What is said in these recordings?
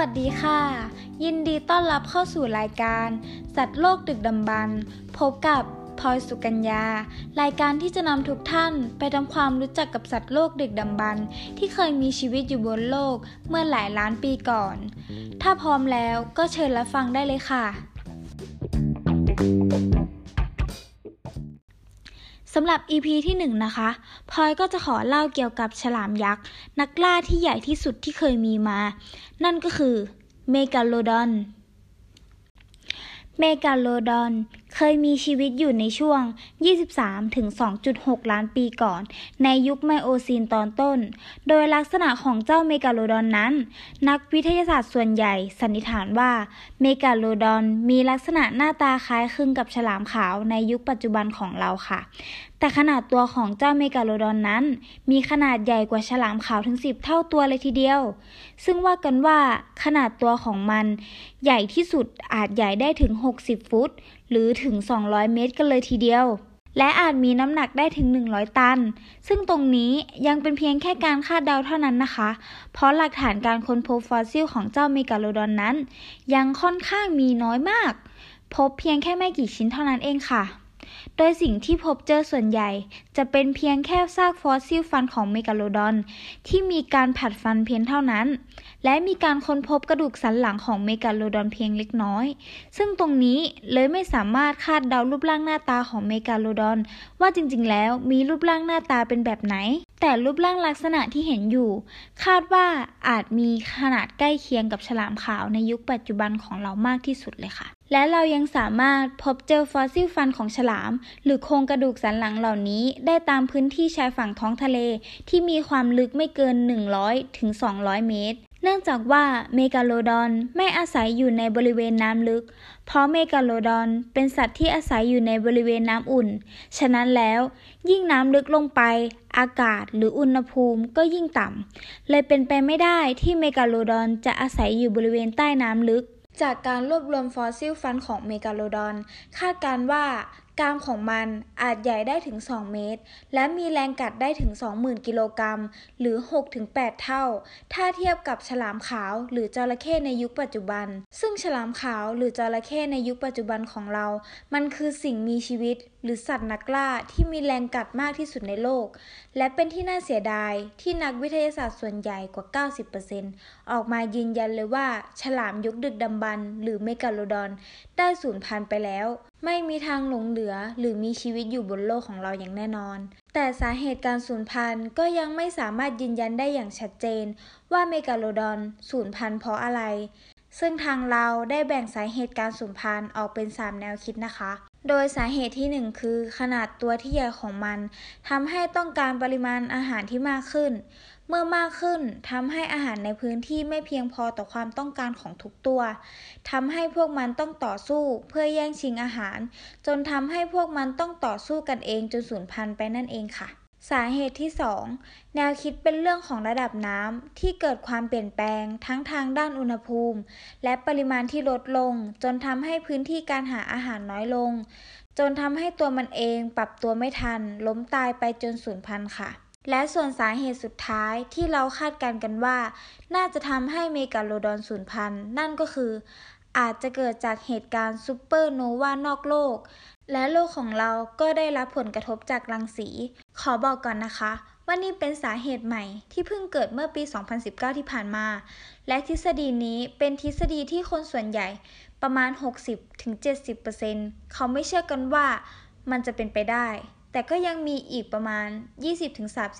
วัสดีค่ะ ยินดีต้อนรับเข้าสู่รายการ สัตว์โลกดึกดำบรรพบกับพลอยสุกัญญา รายการที่จะนำทุกท่านไปทำความรู้จักกับสัตว์โลกดึกดำบรรที่เคยมีชีวิตอยู่บนโลกเมื่อหลายล้านปีก่อน ถ้าพร้อมแล้วก็เชิญรับฟังได้เลยค่ะ สำหรับ EP ที่1นนะคะพลอยก็จะขอเล่าเกี่ยวกับฉลามยักษ์ นักล่าที่ใหญ่ที่สุดที่เคยมีมา นั่นก็คือเมกาโลดอนเมกาโลดอน เคยมีชีวิตอยู่ในช่วง 23 ถึง 2.6 ล้านปีก่อน ในยุคไมโอซีนตอนต้น โดยลักษณะของเจ้าเมกาโลดอนนั้น นักวิทยาศาสตร์ส่วนใหญ่สันนิษฐานว่าเมกาโลดอนมีลักษณะหน้าตาคล้ายคลึงกับฉลามขาวในยุคปัจจุบันของเราค่ะ แต่ขนาดตัวของเจ้าเมกาโลดอนนั้น มีขนาดใหญ่กว่าฉลามขาวถึง 10 เท่าตัวเลยทีเดียว ซึ่งว่ากันว่าขนาดตัวของมัน ใหญ่ที่สุดอาจใหญ่ได้ถึง 60 ฟุต หรือถึง 200 เมตรกันเลยทีเดียว และอาจมีน้ำหนักได้ถึง 100 ตัน ซึ่งตรงนี้ยังเป็นเพียงแค่การคาดเดาเท่านั้นนะคะ เพราะหลักฐานการค้นพบฟอสซิลของเจ้าเมกาโลดอนนั้น ยังค่อนข้างมีน้อยมาก พบเพียงแค่ไม่กี่ชิ้นเท่านั้นเองค่ะ โดยสิ่งที่พบเจอส่วนใหญ่ จะเป็นเพียงแค่ซากฟอสซิลฟันของเมกาโลดอน ที่มีการผลัดฟันเพียงเท่านั้น และมีการค้นพบกระดูกสันหลังของเมกาโลดอนเพียงเล็กน้อย ซึ่งตรงนี้เลยไม่สามารถคาดเดารูปร่างหน้าตาของเมกาโลดอน ว่าจริงๆ แล้วมีรูปร่างหน้าตาเป็นแบบไหน แต่รูปร่างลักษณะที่เห็นอยู่ คาดว่าอาจมีขนาดใกล้เคียงกับฉลามขาวในยุคปัจจุบันของเรามากที่สุดเลยค่ะ และเรายังสามารถพบเจอฟอสซิลฟันของฉลาม หรือโครงกระดูกสันหลังเหล่านี้ ได้ตามพื้นที่ชายฝั่งท้องทะเล ที่มีความลึกไม่เกิน 100ถึง200 เมตร เนื่องจากว่าเมกาโลดอนไม่อาศัยอยู่ในบริเวณน้ำลึก เพราะเมกาโลดอนเป็นสัตว์ที่อาศัยอยู่ในบริเวณน้ำอุ่น ฉะนั้นแล้ว ยิ่งน้ำลึกลงไป อากาศหรืออุณหภูมิก็ยิ่งต่ำเลยเป็นไปไม่ได้ที่เมกาโลดอนจะอาศัยอยู่บริเวณใต้น้ำลึก จากการรวบรวมฟอสซิลฟันของเมกาโลดอน คาดการณ์ว่ากรามของมันอาจใหญ่ได้ถึง 2 เมตร และมีแรงกัดได้ถึง 20,000 กิโลกรัม หรือ 6-8 เท่า ถ้าเทียบกับฉลามขาวหรือจระเข้ในยุคปัจจุบัน ซึ่งฉลามขาวหรือจระเข้ในยุคปัจจุบันของเรา มันคือสิ่งมีชีวิตหรือสัตว์นักล่าที่มีแรงกัดมากที่สุดในโลก และเป็นที่น่าเสียดายที่นักวิทยาศาสตร์ส่วนใหญ่กว่า 90%ออกมายืนยันเลยว่า ฉลามยุคดึกดำบรรพ์หรือเมกาโลดอน ได้สูญพันธุ์ไปแล้ว ไม่มีทางหลงเหลือหรือมีชีวิตอยู่บนโลกของเราอย่างแน่นอน แต่สาเหตุการสูญพันธุ์ก็ยังไม่สามารถยืนยันได้อย่างชัดเจน ว่าเมกาโลดอนสูญพันธุ์เพราะอะไรซึ่งทางเราได้แบ่งสาเหตุการสูญพันธุ์ออกเป็น 3 แนวคิดนะคะ โดยสาเหตุที่หนึ่งคือขนาดตัวที่ใหญ่ของมันทำให้ต้องการปริมาณอาหารที่มากขึ้น เมื่อมากขึ้นทำให้อาหารในพื้นที่ไม่เพียงพอต่อความต้องการของทุกตัวทำให้พวกมันต้องต่อสู้เพื่อแย่งชิงอาหาร จนทำให้พวกมันต้องต่อสู้กันเองจนสูญพันธุ์ไปนั่นเองค่ะ สาเหตุที่ 2 แนวคิดเป็นเรื่องของระดับน้ำที่เกิดความเปลี่ยนแปลงทั้งทางด้านอุณหภูมิ และปริมาณที่ลดลง จนทำให้พื้นที่การหาอาหารน้อยลง จนทำให้ตัวมันเองปรับตัวไม่ทัน ล้มตายไปจนสูญพันธุ์ค่ะ และส่วนสาเหตุสุดท้ายที่เราคาดการณ์กันว่า น่าจะทำให้เมกาโลดอนสูญพันธุ์นั่นก็คือ อาจจะเกิดจากเหตุการณ์ซูเปอร์โนวานอกโลกและโลกของเราก็ได้รับผลกระทบจากรังสี ขอบอกก่อนนะคะว่านี่เป็นสาเหตุใหม่ที่เพิ่งเกิดเมื่อปี 2019 ที่ผ่านมา และทฤษฎีนี้เป็นทฤษฎีที่คนส่วนใหญ่ประมาณ 60-70%เขาไม่เชื่อกันว่ามันจะเป็นไปได้ แต่ก็ยังมีอีกประมาณ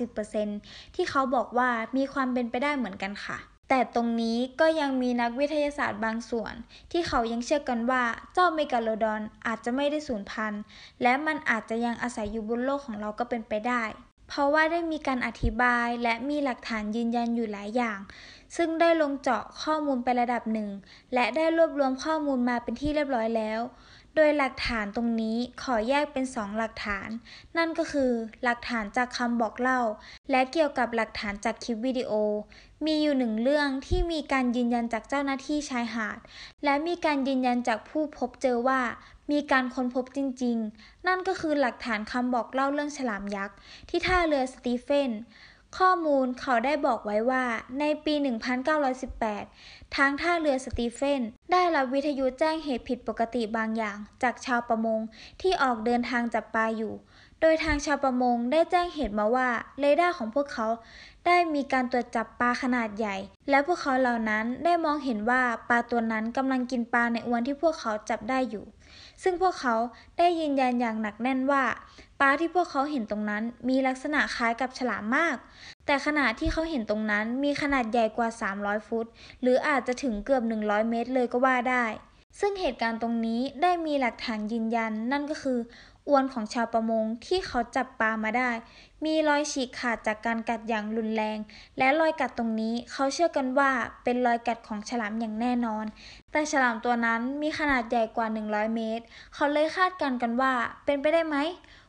20-30%ที่เขาบอกว่ามีความเป็นไปได้เหมือนกันค่ะ แต่ตรงนี้ก็ยังมีนักวิทยาศาสตร์บางส่วน ที่เขายังเชื่อกันว่าเจ้าเมกาโลดอนอาจจะไม่ได้สูญพันธุ์ และมันอาจจะยังอาศัยอยู่บนโลกของเราก็เป็นไปได้ เพราะว่าได้มีการอธิบายและมีหลักฐานยืนยันอยู่หลายอย่าง ซึ่งได้ลงเจาะข้อมูลไประดับหนึ่ง และได้รวบรวมข้อมูลมาเป็นที่เรียบร้อยแล้ว โดยหลักฐานตรงนี้ขอแยกเป็น2หลักฐาน นั่นก็คือหลักฐานจากคำบอกเล่า และเกี่ยวกับหลักฐานจากคลิปวิดีโอ มีอยู่หนึ่งเรื่องที่มีการยืนยันจากเจ้าหน้าที่ชายหาด และมีการยืนยันจากผู้พบเจอว่า มีการค้นพบจริง ๆ นั่นก็คือหลักฐานคำบอกเล่าเรื่องฉลามยักษ์ที่ท่าเรือสตีเฟน ข้อมูลเขาได้บอกไว้ว่าในปี 1918 ทางท่าเรือสตีเฟน ได้รับวิทยุแจ้งเหตุผิดปกติบางอย่าง จากชาวประมงที่ออกเดินทางจับปลาอยู่ โดยทางชาวประมงได้แจ้งเหตุมาว่าเรดาร์ของพวกเขา ได้มีการตรวจจับปลาขนาดใหญ่ และพวกเขาเหล่านั้นได้มองเห็นว่าปลาตัวนั้นกำลังกินปลาในอวนที่พวกเขาจับได้อยู่ ซึ่งพวกเขาได้ยืนยันอย่างหนักแน่นว่าปลาที่พวกเขาเห็นตรงนั้นมีลักษณะคล้ายกับฉลามมาก แต่ขนาดที่เขาเห็นตรงนั้นมีขนาดใหญ่กว่า 300 ฟุต หรืออาจจะถึงเกือบ 100 เมตรเลยก็ว่าได้ ซึ่งเหตุการณ์ตรงนี้ได้มีหลักฐานยืนยัน นั่นก็คือ อวนของชาวประมงที่เขาจับปลามาได้ มีรอยฉีกขาดจากการกัดอย่างรุนแรง และรอยกัดตรงนี้เขาเชื่อกันว่าเป็นรอยกัดของฉลามอย่างแน่นอน แต่ฉลามตัวนั้นมีขนาดใหญ่กว่า 100 เมตร เขาเลยคาดการณ์กันว่าเป็นไปได้ไหม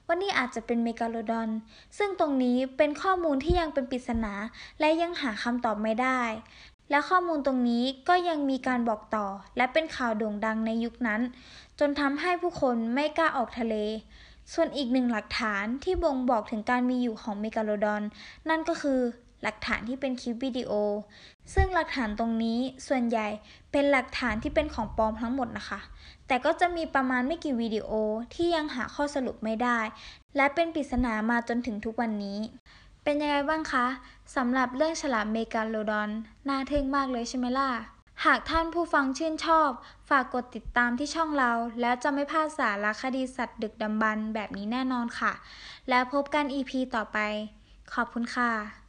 ว่านี่อาจจะเป็นเมกาโลดอน ซึ่งตรงนี้เป็นข้อมูลที่ยังเป็นปริศนา และยังหาคำตอบไม่ได้ และข้อมูลตรงนี้ก็ยังมีการบอกต่อ และเป็นข่าวโด่งดังในยุคนั้น จนทำให้ผู้คนไม่กล้าออกทะเล ส่วนอีกหนึ่งหลักฐานที่บ่งบอกถึงการมีอยู่ของเมกาโลดอน นั่นก็คือหลักฐานที่เป็นคลิปวิดีโอ ซึ่งหลักฐานตรงนี้ส่วนใหญ่เป็นหลักฐานที่เป็นของปลอมทั้งหมดนะคะ แต่ก็จะมีประมาณไม่กี่วิดีโอที่ยังหาข้อสรุปไม่ได้ และเป็นปริศนามาจนถึงทุกวันนี้ เป็นยังไงบ้างคะสำหรับเรื่องฉลามเมกาโลดอน น่าทึ่งมากเลยใช่ไหมล่ะ หากท่านผู้ฟังชื่นชอบ ฝากกดติดตามที่ช่องเรา แล้วจะไม่พลาดสารคดีสัตว์ดึกดำบรรพ์แบบนี้แน่นอนค่ะ แล้วพบกัน EP ต่อไป ขอบคุณค่ะ